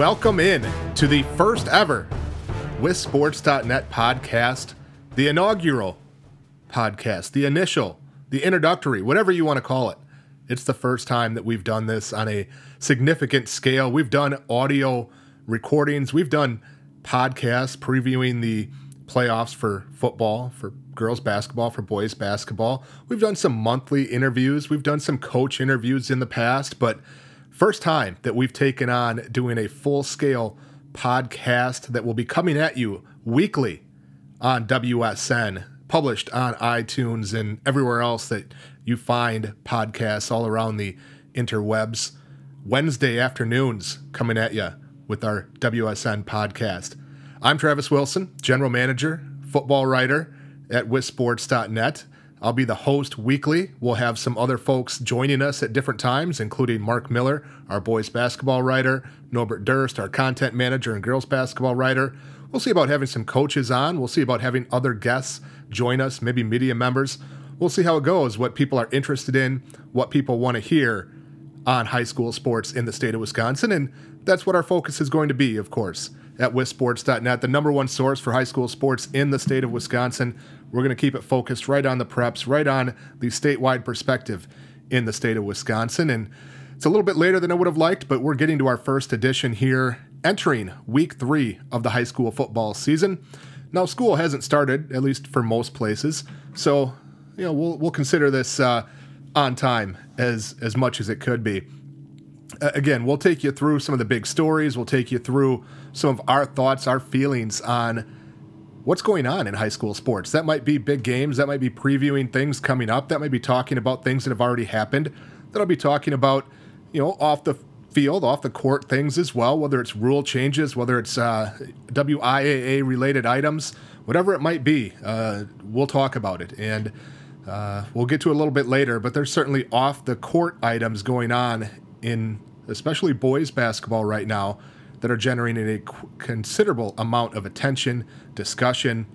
welcome in to the first ever WisSports.net podcast, the inaugural podcast, the initial, the introductory, whatever you want to call it. It's the first time that we've done this on a significant scale. We've done audio recordings, we've done podcasts previewing the playoffs for football, for girls basketball, for boys basketball. We've done some monthly interviews, we've done some coach interviews in the past, but first time that we've taken on doing a full scale podcast that will be coming at you weekly on WSN, published on iTunes and everywhere else that you find podcasts all around the interwebs. Wednesday afternoons coming at you with our WSN podcast. I'm Travis Wilson, General Manager, football writer at wisports.net. I'll be the host weekly. We'll have some other folks joining us at different times, including Mark Miller, our boys basketball writer, Norbert Durst, our content manager and girls basketball writer. We'll see about having some coaches on. We'll see about having other guests join us, maybe media members. We'll see how it goes, what people are interested in, what people want to hear on high school sports in the state of Wisconsin. And that's what our focus is going to be, of course, at wisports.net, the number one source for high school sports in the state of Wisconsin. We're going to keep it focused right on the preps, right on the statewide perspective in the state of Wisconsin. And it's a little bit later than I would have liked, but we're getting to our first edition here, entering week three of the high school football season. Now, school hasn't started, at least for most places, so you know we'll we'll consider this uh, on time as as much as it could be. Uh, again, we'll take you through some of the big stories. We'll take you through some of our thoughts, our feelings on what's going on in high school sports. That might be big games, that might be previewing things coming up, that might be talking about things that have already happened, that'll be talking about, you know, off the field, off the court things as well, whether it's rule changes, whether it's uh, WIAA related items, whatever it might be, uh, we'll talk about it. And uh, we'll get to a little bit later, but there's certainly off the court items going on in especially boys basketball right now that are generating a considerable amount of attention, discussion,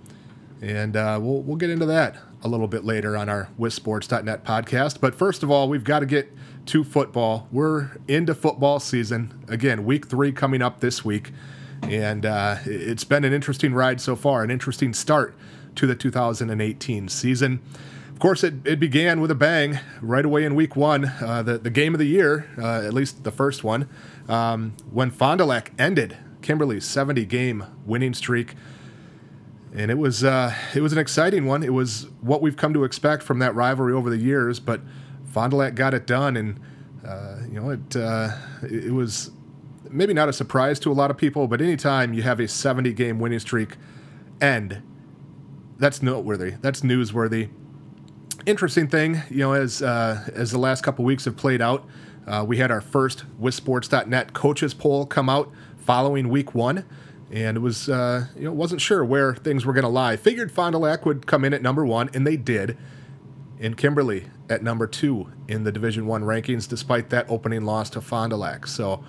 and uh, we'll we'll get into that a little bit later on our WisSports.net podcast. But first of all, we've got to get to football. We're into football season again. Week three coming up this week, and uh, it's been an interesting ride so far, an interesting start to the 2018 season. Of course, it, it began with a bang right away in week one, uh, the, the game of the year, uh, at least the first one, um, when Fond du Lac ended Kimberly's 70 game winning streak. And it was uh, it was an exciting one. It was what we've come to expect from that rivalry over the years, but Fond du Lac got it done, and uh, you know it uh, it was maybe not a surprise to a lot of people, but anytime you have a 70 game winning streak end, that's noteworthy. That's newsworthy interesting thing, you know, as uh, as the last couple weeks have played out, uh, we had our first WisSports.net coaches poll come out following week one, and it was uh, you know wasn't sure where things were going to lie. Figured Fond du Lac would come in at number one, and they did. In Kimberly at number two in the Division One rankings, despite that opening loss to Fond du Lac. So,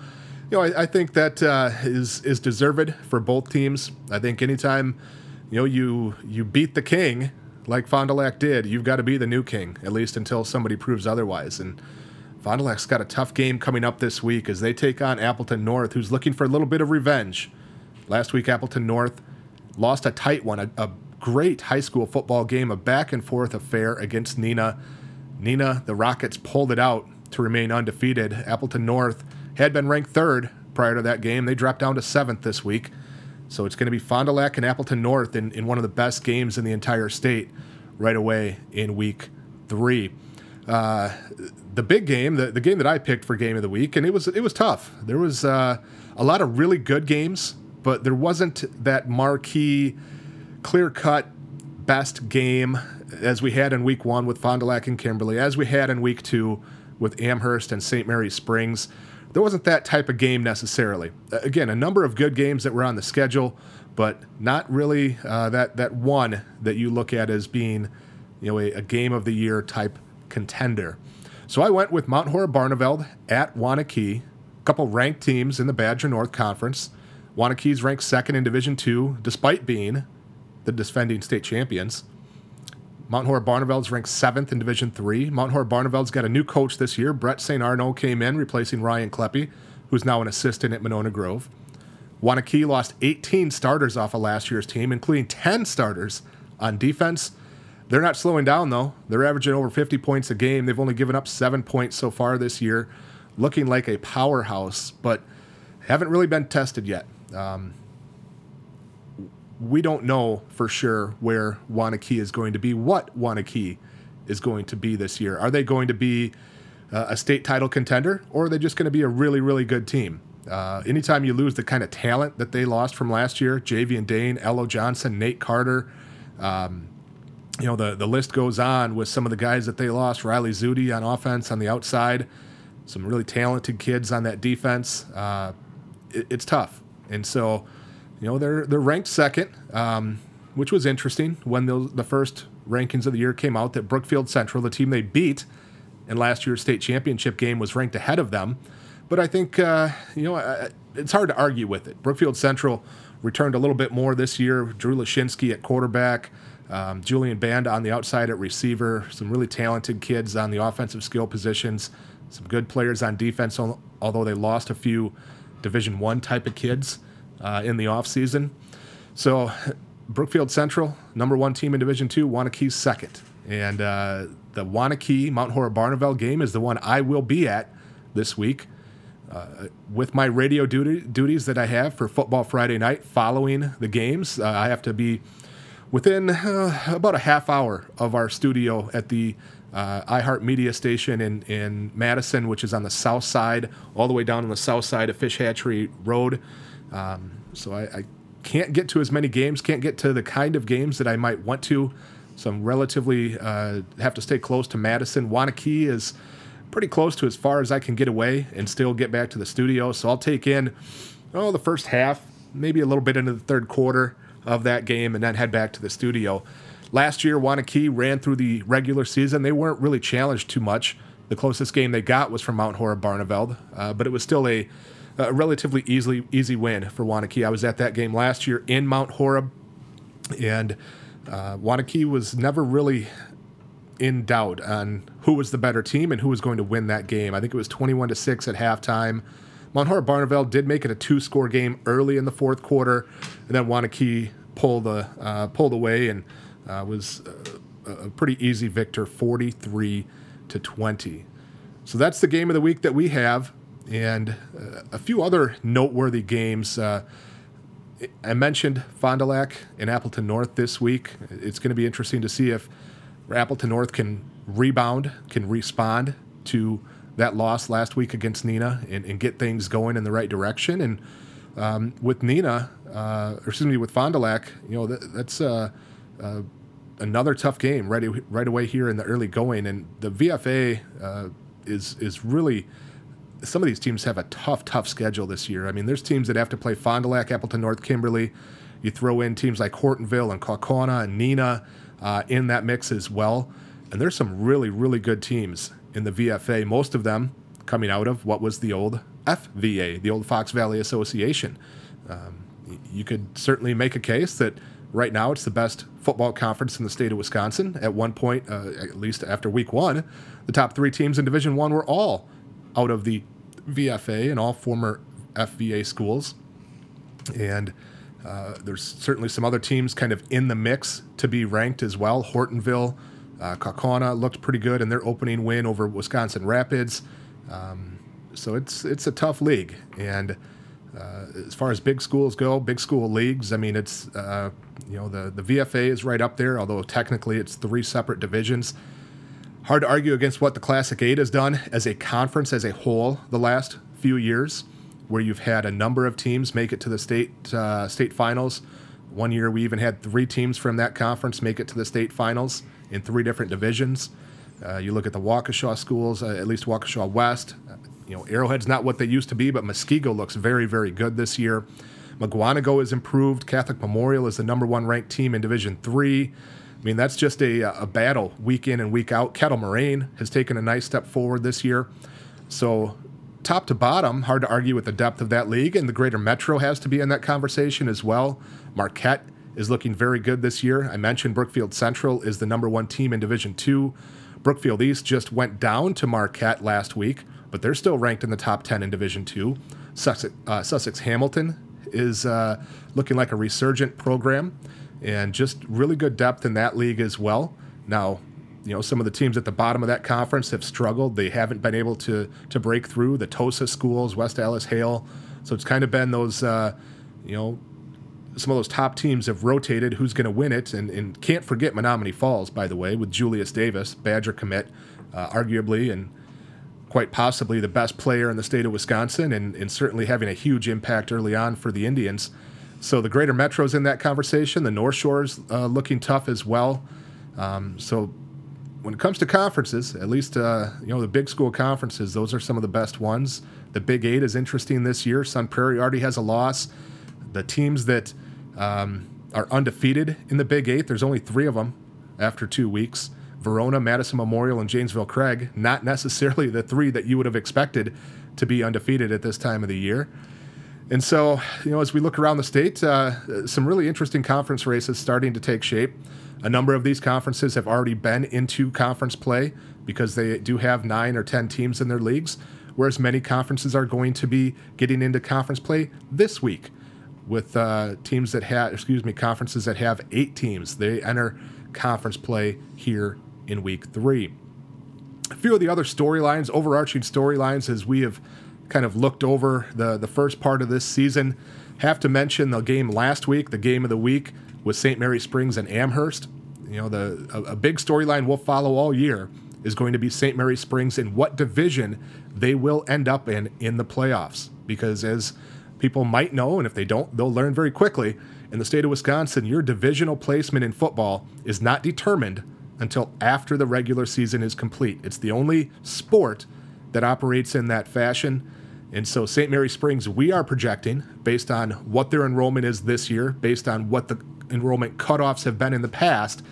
you know, I, I think that uh, is is deserved for both teams. I think anytime you know you you beat the king like Fond du Lac did, you've got to be the new king, at least until somebody proves otherwise. And Fond du Lac's got a tough game coming up this week as they take on Appleton North, who's looking for a little bit of revenge. Last week, Appleton North lost a tight one, a, a great high school football game, a back and forth affair against Neenah. Neenah, the Rockets pulled it out to remain undefeated. Appleton North had been ranked third prior to that game. They dropped down to seventh this week. So it's going to be Fond du Lac and Appleton North in, in one of the best games in the entire state right away in week three. Uh, the big game, the, the game that I picked for game of the week, and it was it was tough. There was uh, a lot of really good games, but there wasn't that marquee, clear cut best game as we had in week one with Fond du Lac and Kimberly, as we had in week two with Amherst and St. Mary Springs there wasn't that type of game necessarily. Again, a number of good games that were on the schedule, but not really uh, that that one that you look at as being, you know, a, a, game of the year type contender. So I went with Mount Horeb Barneveld at Waunakee, a couple ranked teams in the Badger North Conference. Waunakee's ranked second in Division Two, despite being the defending state champions. Mount Horeb Barneveld's ranked seventh in Division Three. Mount Horeb Barneveld's got a new coach this year. Brett St. Arnaud came in, replacing Ryan Kleppe, who's now an assistant at Monona Grove. Waunakee lost 18 starters off of last year's team, including 10 starters on defense. They're not slowing down, though. They're averaging over 50 points a game. They've only given up seven points so far this year, looking like a powerhouse, but haven't really been tested yet. Um, we don't know for sure where Waunakee is going to be, what Waunakee is going to be this year. Are they going to be uh, a state title contender, or are they just going to be a really, really good team? Uh, anytime you lose the kind of talent that they lost from last year, Javian Dane, Ello Johnson, Nate Carter, um, you know, the, the list goes on with some of the guys that they lost. Riley Zudi on offense on the outside, some really talented kids on that defense. Uh, it, it's tough. And so, you know, they're, they're ranked second, um, which was interesting when the, the first rankings of the year came out that Brookfield Central, the team they beat in last year's state championship game, was ranked ahead of them. But I think, uh, you know, it's hard to argue with it. Brookfield Central returned a little bit more this year. Drew Lashinsky at quarterback, um, Julian Band on the outside at receiver, some really talented kids on the offensive skill positions, some good players on defense, although they lost a few Division One type of kids uh, in the offseason. So Brookfield Central, number one team in Division Two, Waunakee second. And uh, the Waunakee Mount Horeb Barneveld game is the one I will be at this week uh, with my radio duty, duties that I have for Football Friday night following the games. Uh, I have to be within uh, about a half hour of our studio at the uh, iHeart Media Station in, in Madison, which is on the south side, all the way down on the south side of Fish Hatchery Road. Um, so I, I, can't get to as many games, can't get to the kind of games that I might want to. So I'm relatively uh, have to stay close to Madison. Waunakee is pretty close to as far as I can get away and still get back to the studio. So I'll take in, oh, the first half, maybe a little bit into the third quarter of that game, and then head back to the studio. Last year, Waunakee ran through the regular season. They weren't really challenged too much. The closest game they got was from Mount Horeb Barneveld, uh, but it was still a, a relatively easily easy win for Waunakee. I was at that game last year in Mount Horeb, and uh, Waunakee was never really in doubt on who was the better team and who was going to win that game. I think it was 21 to 6 at halftime. Mount Horeb Barneveld did make it a two score game early in the fourth quarter, and then Waunakee pulled, the, uh, pulled away and uh, was uh, a pretty easy victor 43 to 20. So that's the game of the week that we have, and uh, a few other noteworthy games. Uh, I mentioned Fond du Lac and Appleton North this week. It's going to be interesting to see if Appleton North can rebound, can respond to that loss last week against Neenah and, and get things going in the right direction. And um, with Neenah, uh, or excuse me, with Fond du Lac, you know, that, that's uh, uh, another tough game right, right away here in the early going. And the VFA uh, is, is really, some of these teams have a tough, tough schedule this year. I mean, there's teams that have to play Fond du Lac, Appleton North, Kimberly. You throw in teams like Hortonville and Kaukauna and Neenah uh, in that mix as well. And there's some really, really good teams in the VFA, most of them coming out of what was the old FVA, the old Fox Valley Association. Um, you could certainly make a case that right now it's the best football conference in the state of Wisconsin. At one point, uh, at least after week one, the top three teams in Division One were all out of the VFA and all former FVA schools. And uh, there's certainly some other teams kind of in the mix to be ranked as well. Hortonville, uh, Kaukauna looked pretty good in their opening win over Wisconsin Rapids. Um, so it's it's a tough league, and uh, as far as big schools go, big school leagues. I mean, it's uh, you know the the VFA is right up there, although technically it's three separate divisions. Hard to argue against what the Classic Eight has done as a conference as a whole the last few years where you've had a number of teams make it to the state uh, state finals. One year we even had three teams from that conference make it to the state finals in three different divisions. Uh, you look at the Waukesha schools, uh, at least Waukesha West. You know, Arrowhead's not what they used to be, but Muskego looks very, very good this year. Mukwonago is improved. Catholic Memorial is the number one ranked team in Division Three. I mean, that's just a, a battle week in and week out. Kettle Moraine has taken a nice step forward this year. So top to bottom, hard to argue with the depth of that league, and the greater metro has to be in that conversation as well. Marquette is looking very good this year. I mentioned Brookfield Central is the number one team in Division Two. Brookfield East just went down to Marquette last week, but they're still ranked in the top 10 in Division Two. Sussex, uh, Sussex Hamilton is uh, looking like a resurgent program, and just really good depth in that league as well. Now, you know, some of the teams at the bottom of that conference have struggled. They haven't been able to to break through the Tosa schools, West Allis Hale. So it's kind of been those, uh, you know, some of those top teams have rotated who's going to win it. And, and can't forget Menomonee Falls, by the way, with Julius Davis, Badger commit, uh, arguably and quite possibly the best player in the state of Wisconsin and, and certainly having a huge impact early on for the Indians. So the greater metros in that conversation, the North Shore's uh, looking tough as well. Um, so when it comes to conferences, at least uh, you know the big school conferences, those are some of the best ones. The Big Eight is interesting this year. Sun Prairie already has a loss. The teams that um, are undefeated in the Big Eight, there's only three of them after two weeks. Verona, Madison Memorial, and Janesville Craig, not necessarily the three that you would have expected to be undefeated at this time of the year. And so, you know, as we look around the state, uh, some really interesting conference races starting to take shape. A number of these conferences have already been into conference play because they do have nine or 10 teams in their leagues, whereas many conferences are going to be getting into conference play this week with uh, teams that have, excuse me, conferences that have eight teams. They enter conference play here in week three. A few of the other storylines, overarching storylines, as we have kind of looked over the, the first part of this season, have to mention the game last week, the game of the week with St. Mary Springs and Amherst. You know, the a, a big storyline we'll follow all year is going to be St. Mary Springs and what division they will end up in in the playoffs. Because as people might know, and if they don't, they'll learn very quickly. In the state of Wisconsin, your divisional placement in football is not determined until after the regular season is complete. It's the only sport that operates in that fashion. And so, St. Mary Springs, we are projecting, based on what their enrollment is this year, based on what the enrollment cutoffs have been in the past,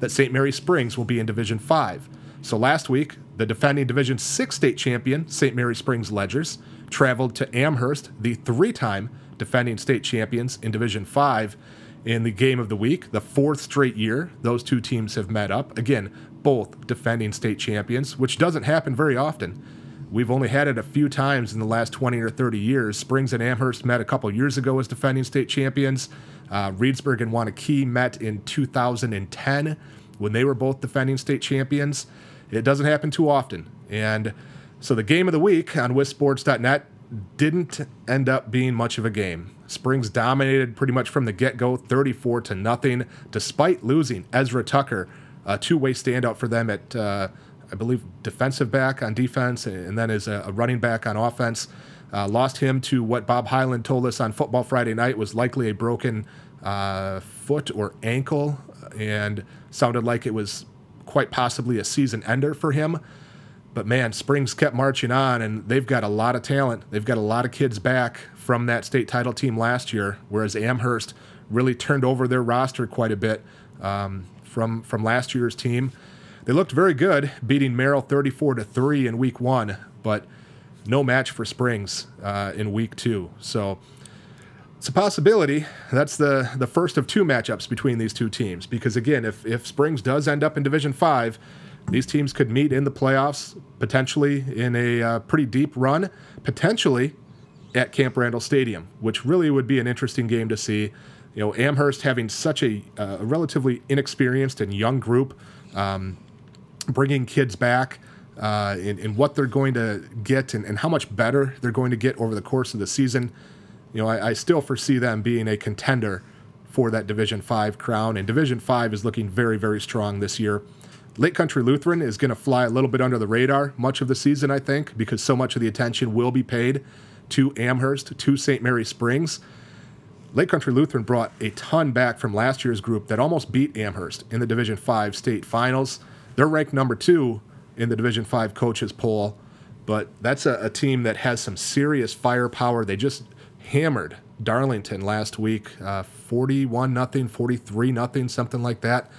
that St. Mary Springs will be in Division 5. So, last week, the defending Division 6 state champion, St. Mary Springs Ledgers, traveled to Amherst, the three time defending state champions in Division 5 in the game of the week, the fourth straight year those two teams have met up. Again, both defending state champions, which doesn't happen very often. We've only had it a few times in the last 20 or 30 years. Springs and Amherst met a couple years ago as defending state champions. Uh, Reedsburg and Waunakee met in 2010 when they were both defending state champions. It doesn't happen too often. And so the game of the week on WisSports.net didn't end up being much of a game. Springs dominated pretty much from the get-go, 34 to nothing, despite losing Ezra Tucker, a two-way standout for them at, uh, I believe, defensive back on defense, and then as a, running back on offense. Uh, lost him to what Bob Hyland told us on Football Friday night was likely a broken uh, foot or ankle, and sounded like it was quite possibly a season ender for him. But man, Springs kept marching on, and they've got a lot of talent. They've got a lot of kids back from that state title team last year, whereas Amherst really turned over their roster quite a bit um, from from last year's team. They looked very good, beating Merrill 34 to three in week one, but no match for Springs uh, in week two. So it's a possibility. That's the the first of two matchups between these two teams. Because again, if if Springs does end up in Division Five, these teams could meet in the playoffs, potentially in a uh, pretty deep run, potentially at Camp Randall Stadium, which really would be an interesting game to see. You know, Amherst having such a, uh, relatively inexperienced and young group, um, bringing kids back uh, in, what they're going to get and, and, how much better they're going to get over the course of the season. You know, I, I still foresee them being a contender for that Division Five crown, and Division Five is looking very, very strong this year. Lake Country Lutheran is going to fly a little bit under the radar much of the season, I think, because so much of the attention will be paid to Amherst, to St. Mary Springs. Lake Country Lutheran brought a ton back from last year's group that almost beat Amherst in the Division 5 state finals. They're ranked number two in the Division 5 coaches poll, but that's a, a team that has some serious firepower. They just hammered Darlington last week, uh, 41 nothing, 43 nothing, something like that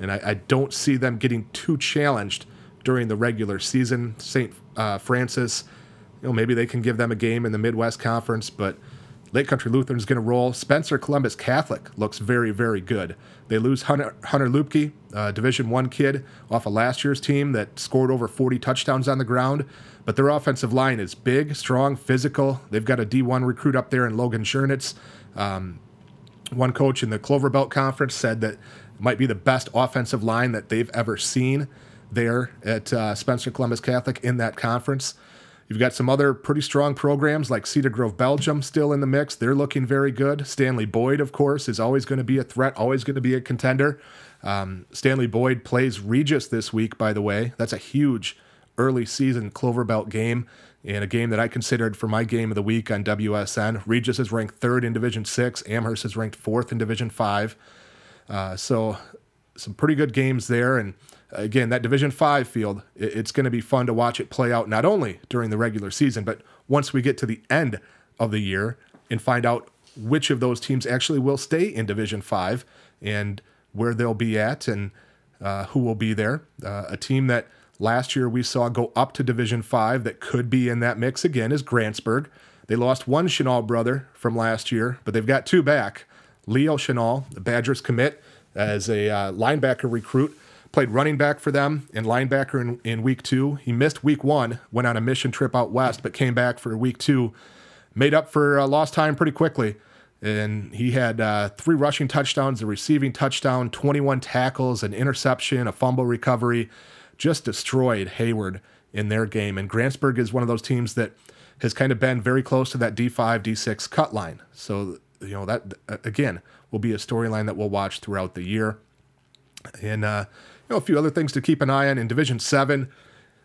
and I, I don't see them getting too challenged during the regular season. St. Uh, Francis, you know, maybe they can give them a game in the Midwest Conference, but Lake Country Lutheran is going to roll. Spencer Columbus Catholic looks very, very good. They lose Hunter, Hunter Luepke, Division One kid, off of last year's team that scored over 40 touchdowns on the ground. But their offensive line is big, strong, physical. They've got a D1 recruit up there in Logan Schernitz. Um, one coach in the Clover Belt Conference said that might be the best offensive line that they've ever seen there at uh, Spencer Columbus Catholic in that conference. You've got some other pretty strong programs like Cedar Grove Belgium still in the mix. They're looking very good. Stanley Boyd, of course, is always going to be a threat, always going to be a contender. Um, Stanley Boyd plays Regis this week, by the way. That's a huge early season Clover Belt game and a game that I considered for my game of the week on WSN. Regis is ranked third in Division Six. Amherst is ranked fourth in Division Five. Uh, so some pretty good games there. And again, that Division Five field, it's going to be fun to watch it play out not only during the regular season, but once we get to the end of the year and find out which of those teams actually will stay in Division Five and where they'll be at and uh, who will be there. Uh, a team that last year we saw go up to Division Five that could be in that mix again is Grantsburg. They lost one Chenal brother from last year, but they've got two back. Leo Chenal, the Badgers commit as a uh, linebacker recruit, played running back for them and linebacker in, in week two. He missed week one, went on a mission trip out west, but came back for week two, made up for uh, lost time pretty quickly and he had uh, three rushing touchdowns, a receiving touchdown, 21 tackles, an interception, a fumble recovery. Just destroyed Hayward in their game. And Grantsburg is one of those teams that has kind of been very close to that D5, D6 cut line. So, you know, that again will be a storyline that we'll watch throughout the year. And, uh, you know, a few other things to keep an eye on in Division 7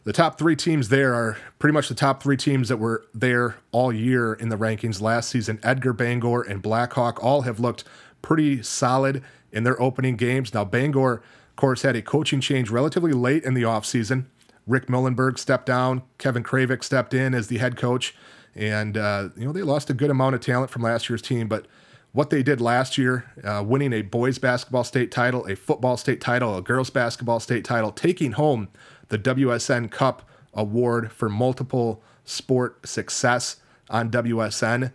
the top three teams there are pretty much the top three teams that were there all year in the rankings last season. Edgar, Bangor, and Blackhawk all have looked pretty solid in their opening games. Now, Bangor, of course, had a coaching change relatively late in the offseason. Rick Millenberg stepped down, Kevin Kravik stepped in as the head coach, and uh, you know they lost a good amount of talent from last year's team. But what they did last year, uh, winning a boys basketball state title, a football state title, a girls basketball state title, taking home the WSN Cup award for multiple sport success on WSN.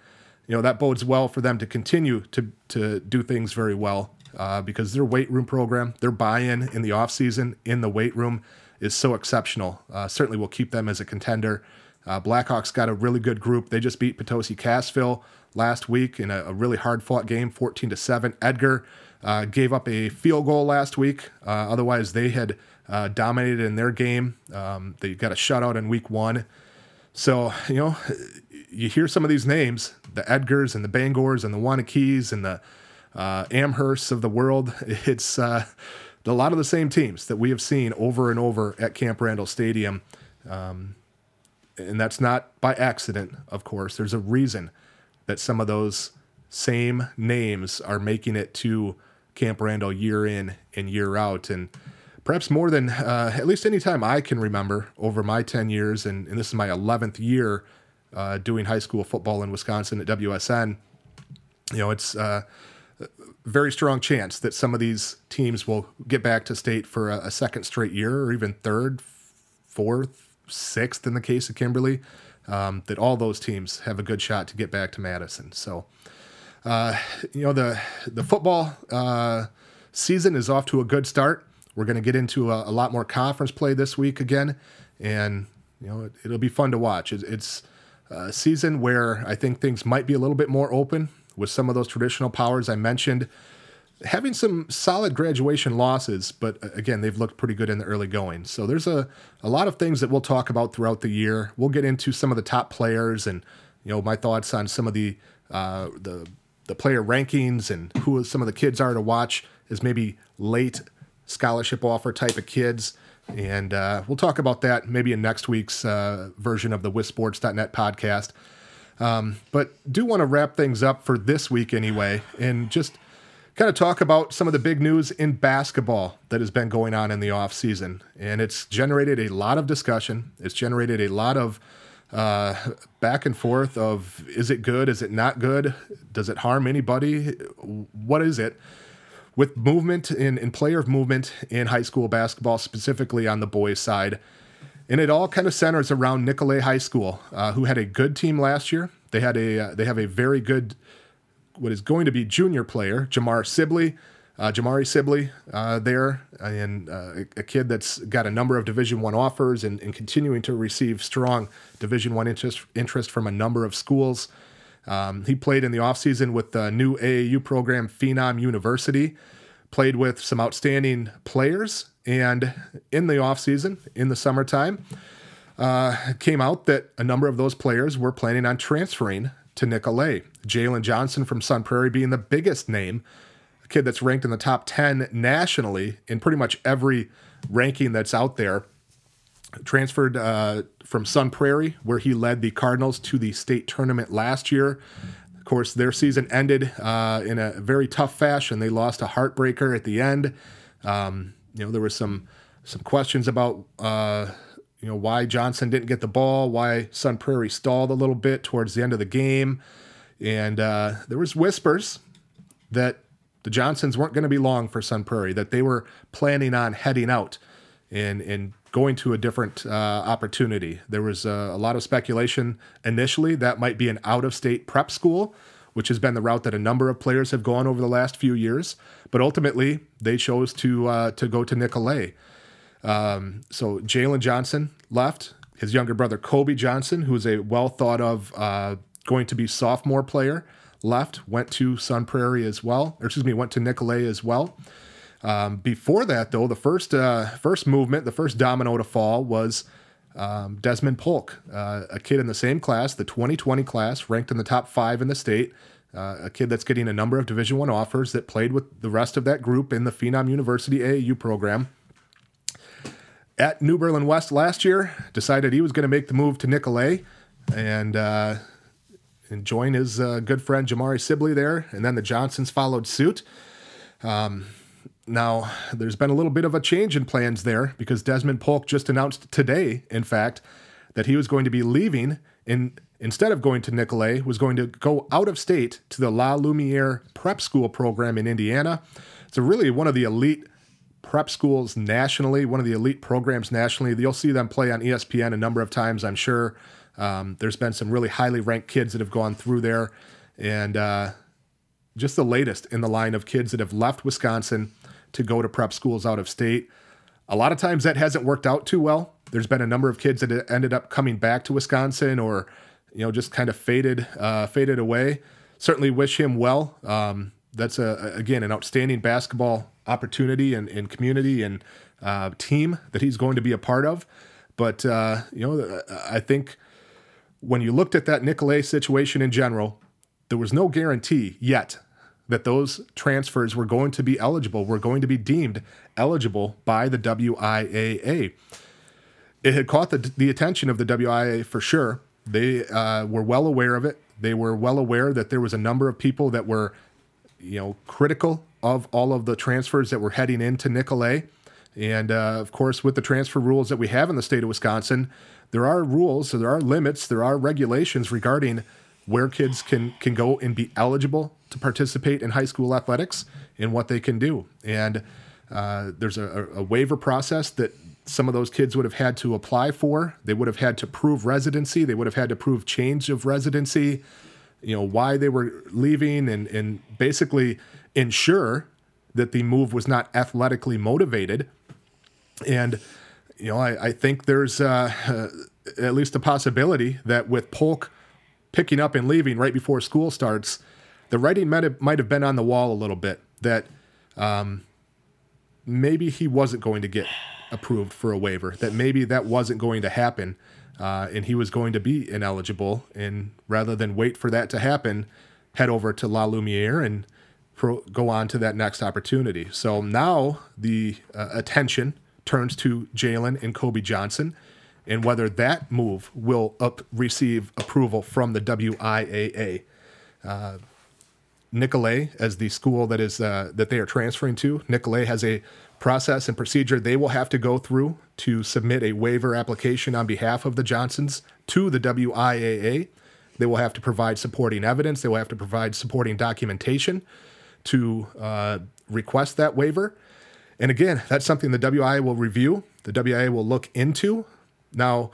You know, that bodes well for them to continue to, to do things very well uh, because their weight room program, their buy in in the offseason in the weight room is so exceptional. Uh, certainly will keep them as a contender. Uh, Blackhawks got a really good group. They just beat Potosi Cassville last week in a, a really hard fought game, 14 to 7. Edgar uh, gave up a field goal last week. Uh, otherwise, they had uh, dominated in their game. Um, they got a shutout in week one. So, you know, you hear some of these names the Edgars and the Bangors and the Waunakees and the uh, Amhersts of the world. It's uh, a lot of the same teams that we have seen over and over at Camp Randall Stadium. Um, and that's not by accident, of course. There's a reason that some of those same names are making it to Camp Randall year in and year out. And perhaps more than uh, at least any time I can remember over my 10 years, and, and this is my 11th year uh, doing high school football in Wisconsin at WSN. You know, it's uh, a very strong chance that some of these teams will get back to state for a, a second straight year, or even third, fourth, sixth in the case of Kimberly. Um, that all those teams have a good shot to get back to Madison. So, uh, you know, the the football uh, season is off to a good start. We're going to get into a, a, lot more conference play this week again, and you know it, will be fun to watch. It, it's a season where I think things might be a little bit more open with some of those traditional powers I mentioned. Having some solid graduation losses, but uh, again, they've looked pretty good in the early going. So there's a, a lot of things that we'll talk about throughout the year. We'll get into some of the top players and you know my thoughts on some of the uh, the the player rankings and who some of the kids are to watch as maybe late scholarship offer type of kids. And uh, we'll talk about that maybe in next week's uh, version of the WisSports.net podcast. Um, but do want to wrap things up for this week anyway, and just kind of talk about some of the big news in basketball that has been going on in the off season. And it's generated a lot of discussion. It's generated a lot of uh, back and forth of is it good? Is it not good? Does it harm anybody? What is it? with movement in, in player movement in high school basketball, specifically on the boys' side. And it all kind of centers around Nicolet High School, uh, who had a good team last year. They had a uh, they have a very good, what is going to be junior player, Jamar Sibley, uh, Jamari Sibley uh, there, and uh, a kid that's got a number of Division One offers and, and, continuing to receive strong Division One interest interest from a number of schools. Um, he played in the offseason with the new AAU program, Phenom University, played with some outstanding players. And in the offseason, in the summertime, uh, came out that a number of those players were planning on transferring to Nicolet. Jalen Johnson from Sun Prairie being the biggest name, a kid that's ranked in the top 10 nationally in pretty much every ranking that's out there. Transferred uh, from Sun Prairie, where he led the Cardinals to the state tournament last year. Of course, their season ended uh, in a very tough fashion. They lost a heartbreaker at the end. Um, you know, there was some some questions about uh, you know why Johnson didn't get the ball, why Sun Prairie stalled a little bit towards the end of the game, and uh, there was whispers that the Johnsons weren't going to be long for Sun Prairie, that they were planning on heading out and and going to a different uh, opportunity. There was uh, a lot of speculation initially that might be an out of state prep school, which has been the route that a number of players have gone over the last few years. But ultimately, they chose to uh, to go to Nicolet. Um, so Jalen Johnson left. His younger brother Kobe Johnson, who is a well thought of uh, going to be sophomore player, left. Went to Sun Prairie as well, or excuse me, went to Nicolet as well. Um, before that, though, the first uh, first movement, the first domino to fall was um, Desmond Polk, uh, a kid in the same class, the 2020 class, ranked in the top five in the state. Uh, a kid that's getting a number of Division One offers that played with the rest of that group in the Phenom University AAU program. At New Berlin West last year, decided he was going to make the move to Nicolet and uh, and join his uh, good friend Jamari Sibley there, and then the Johnsons followed suit. Um, now, there's been a little bit of a change in plans there because Desmond Polk just announced today, in fact, that he was going to be leaving in instead of going to Nicolet, was going to go out of state to the La Lumiere Prep School program in Indiana. It's really one of the elite prep schools nationally, one of the elite programs nationally. You'll see them play on ESPN a number of times, I'm sure. Um, there's been some really highly ranked kids that have gone through there, and uh, just the latest in the line of kids that have left Wisconsin to go to prep schools out of state. A lot of times that hasn't worked out too well. There's been a number of kids that ended up coming back to Wisconsin or, you know, just kind of faded, uh, faded away. Certainly wish him well. Um, that's a, again an outstanding basketball opportunity and, and community and uh, team that he's going to be a part of. But uh, you know, I think when you looked at that Nicolet situation in general, there was no guarantee yet that those transfers were going to be eligible, were going to be deemed eligible by the WIAA. It had caught the, the attention of the WIAA for sure. They uh, were well aware of it. They were well aware that there was a number of people that were, you know, critical of all of the transfers that were heading into Nicolet. And uh, of course, with the transfer rules that we have in the state of Wisconsin, there are rules, so there are limits, there are regulations regarding where kids can can go and be eligible to participate in high school athletics and what they can do. And uh, there's a, a, waiver process that some of those kids would have had to apply for. They would have had to prove residency. They would have had to prove change of residency. You know why they were leaving, and and basically ensure that the move was not athletically motivated. And you know, I, I think there's uh, uh, at least a possibility that with Polk picking up and leaving right before school starts, the writing might have, might have been on the wall a little bit that um, maybe he wasn't going to get approved for a waiver, that maybe that wasn't going to happen, uh, and he was going to be ineligible. And rather than wait for that to happen, head over to La Lumiere and pro- go on to that next opportunity. So now the uh, attention turns to Jalen and Kobe Johnson and whether that move will up receive approval from the WIAA. Uh, as the school that is uh, that they are transferring to, Nicolet has a process and procedure they will have to go through to submit a waiver application on behalf of the Johnsons to the WIAA. They will have to provide supporting evidence. They will have to provide supporting documentation to uh, request that waiver. And again, that's something the WIA will review. The WIA will look into. Now,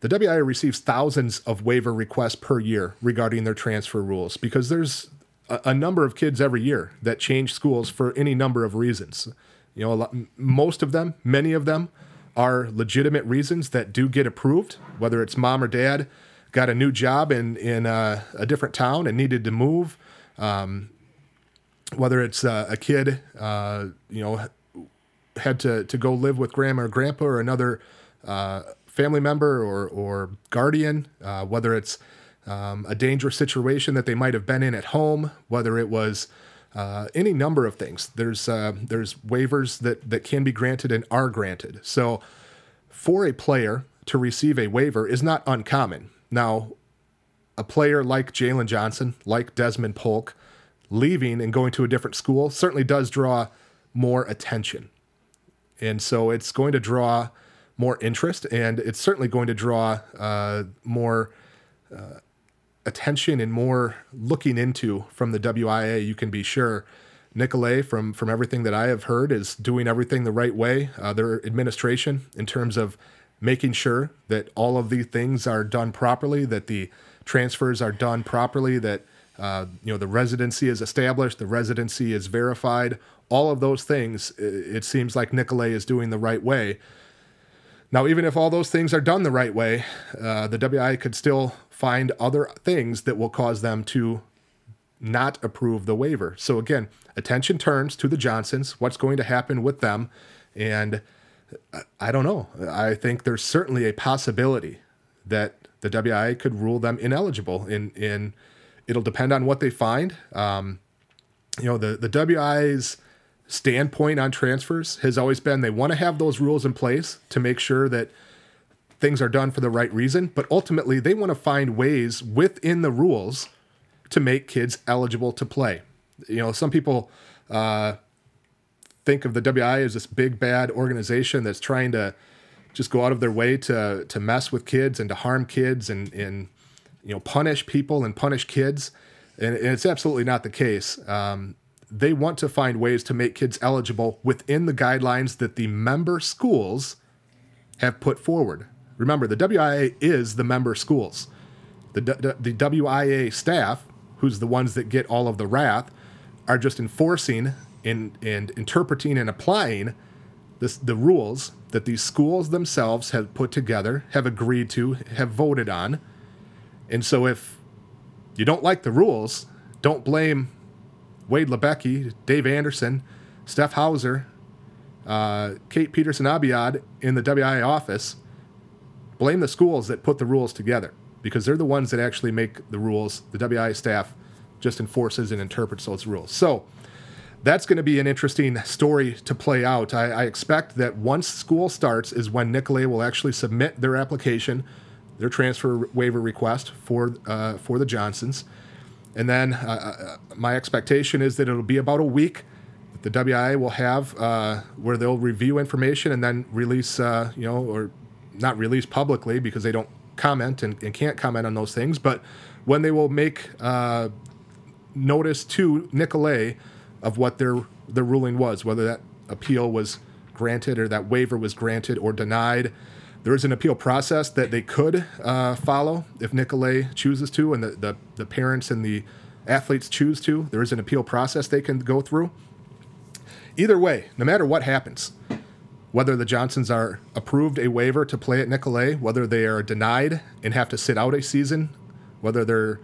the WIA receives thousands of waiver requests per year regarding their transfer rules because there's a, a number of kids every year that change schools for any number of reasons. You know, lot, most of them, many of them, are legitimate reasons that do get approved, whether it's mom or dad got a new job in in uh, a different town and needed to move. Um, whether it's uh, a kid, uh, you know, had to, to go live with grandma or grandpa or another uh, family member or, or guardian, whether it's um, a dangerous situation that they might have been in at home, whether it was uh, any number of things. There's uh, there's waivers that that can be granted and are granted. So for a player to receive a waiver is not uncommon. Now, a player like Jalen Johnson, like Desmond Polk, leaving and going to a different school certainly does draw more attention. And so it's going to draw more interest and it's certainly going to draw uh, more uh, attention and more looking into from the WIA, you can be sure. Nicolet, from from everything that I have heard, is doing everything the right way. Uh, their administration, in terms of making sure that all of these things are done properly, that the transfers are done properly, that uh, you know the residency is established, the residency is verified. All of those things, it seems like Nicolet is doing the right way. Now, even if all those things are done the right way, uh, the WI could still find other things that will cause them to not approve the waiver. So again, attention turns to the Johnsons. What's going to happen with them? And I don't know. I think there's certainly a possibility that the WI could rule them ineligible. In in it'll depend on what they find. Um, you know, the the WI's standpoint on transfers has always been they want to have those rules in place to make sure that things are done for the right reason, but ultimately they want to find ways within the rules to make kids eligible to play. You know, some people uh, think of the WI as this big bad organization that's trying to just go out of their way to to mess with kids and to harm kids and and you know punish people and punish kids, and, and it's absolutely not the case. Um, they want to find ways to make kids eligible within the guidelines that the member schools have put forward. Remember, the WIA is the member schools. The, the WIA staff, who's the ones that get all of the wrath, are just enforcing and, and interpreting and applying this, the rules that these schools themselves have put together, have agreed to, have voted on. And so if you don't like the rules, don't blame Wade Labecki, Dave Anderson, Steph Hauser, uh, Kate Peterson Abiad in the WIA office blame the schools that put the rules together because they're the ones that actually make the rules. The WI staff just enforces and interprets those rules. So that's going to be an interesting story to play out. I, I expect that once school starts is when Nicolet will actually submit their application, their transfer waiver request for uh, for the Johnsons, and then uh, uh my expectation is that it'll be about a week. That the WI will have uh, where they'll review information and then release, uh, you know, or not released publicly because they don't comment and, and can't comment on those things, but when they will make uh, notice to Nicolet of what their their ruling was, whether that appeal was granted or that waiver was granted or denied. There is an appeal process that they could uh, follow if Nicolet chooses to, and the, the, the parents and the athletes choose to. There is an appeal process they can go through. Either way, no matter what happens, whether the Johnsons are approved a waiver to play at Nicolet, whether they are denied and have to sit out a season, whether they're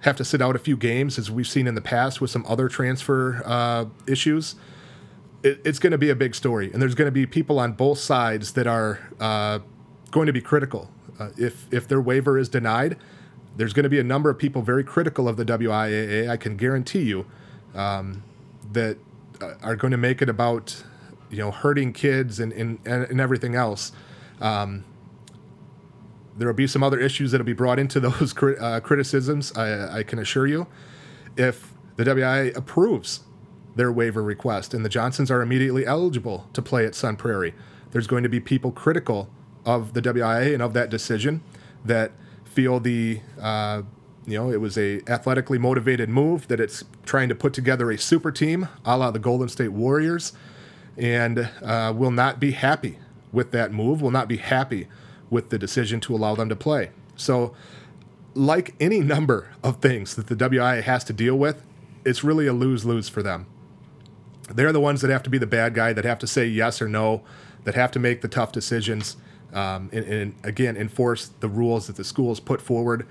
have to sit out a few games, as we've seen in the past with some other transfer uh, issues. It, it's going to be a big story, and there's going to be people on both sides that are uh, going to be critical. Uh, if if their waiver is denied, there's going to be a number of people very critical of the WIAA. I can guarantee you um, that uh, are going to make it about you know, hurting kids and, and, and everything else. Um, there will be some other issues that will be brought into those uh, criticisms, I, I, can assure you. If the WI approves their waiver request and the Johnsons are immediately eligible to play at Sun Prairie, there's going to be people critical of the WIA and of that decision that feel the uh, you know it was a athletically motivated move that it's trying to put together a super team a la the Golden State Warriors and uh, will not be happy with that move, will not be happy with the decision to allow them to play. So, like any number of things that the WIA has to deal with, it's really a lose lose for them. They're the ones that have to be the bad guy, that have to say yes or no, that have to make the tough decisions. um, and, and again enforce the rules that the schools put forward.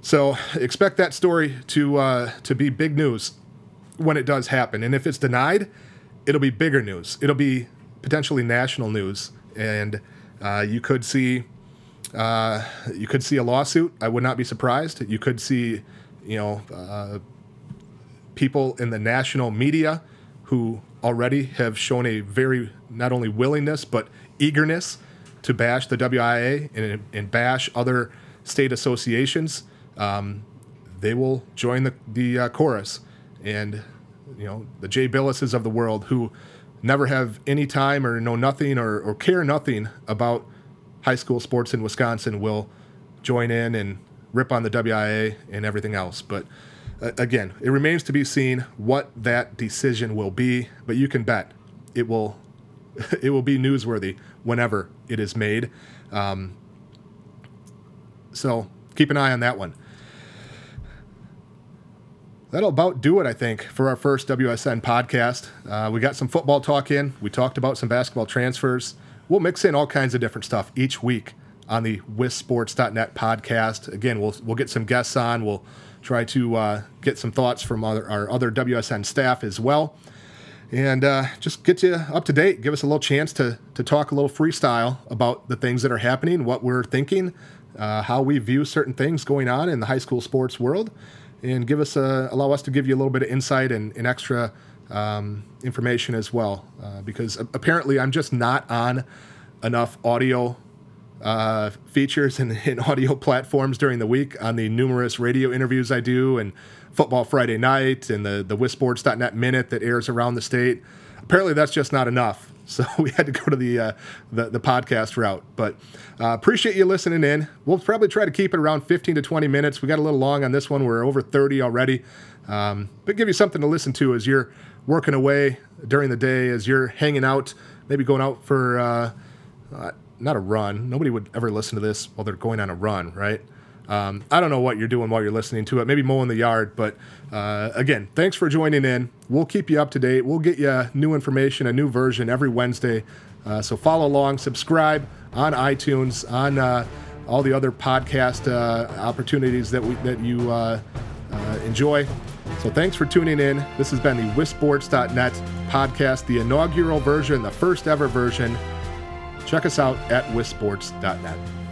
So expect that story to uh, to be big news when it does happen. And if it's denied, it'll be bigger news. It'll be potentially national news, and uh, you could see uh, you could see a lawsuit. I would not be surprised. You could see, you know, uh, people in the national media who already have shown a very not only willingness but eagerness to bash the WIAA and, and bash other state associations. Um, they will join the the uh, chorus, and you know the Jay Bilases of the world who never have any time or know nothing or, or care nothing about high school sports in Wisconsin will join in and rip on the WIAA and everything else. But uh, again, it remains to be seen what that decision will be. But you can bet it will it will be newsworthy whenever it is made. Um, so keep an eye on that one. That'll about do it, I think, for our first WSN podcast. Uh, we got some football talk in. We talked about some basketball transfers we'll mix in all kinds of different stuff each week on the wissports.net podcast. Again, we'll we'll get some guests on. We'll try to uh, get some thoughts from other, our other WSN staff as well, and uh, just get you up to date. Give us a little chance to to talk a little freestyle about the things that are happening, what we're thinking, uh, how we view certain things going on in the high school sports world, and give us a, allow us to give you a little bit of insight and, and extra um, information as well, uh, because apparently I'm just not on enough audio uh, features and, and, audio platforms during the week on the numerous radio interviews I do and Football Friday Night and the, the WisSports.net Minute that airs around the state. Apparently, that's just not enough. So we had to go to the uh, the, the, podcast route. But uh, appreciate you listening in. We'll probably try to keep it around 15 to 20 minutes. We got a little long on this one. We're over 30 already. Um, but give you something to listen to as you're working away during the day as you're hanging out, maybe going out for uh, uh, not a run. Nobody would ever listen to this while they're going on a run, right? Um, I don't know what you're doing while you're listening to it. Maybe mowing the yard, but uh, again, thanks for joining in. We'll keep you up to date. We'll get you new information, a new version every Wednesday. Uh, so follow along, subscribe on iTunes, on uh, all the other podcast uh, opportunities that we that you uh, uh, enjoy. So thanks for tuning in. This has been the WisSports.net podcast, the inaugural version, the first ever version. Check us out at WisSports.net.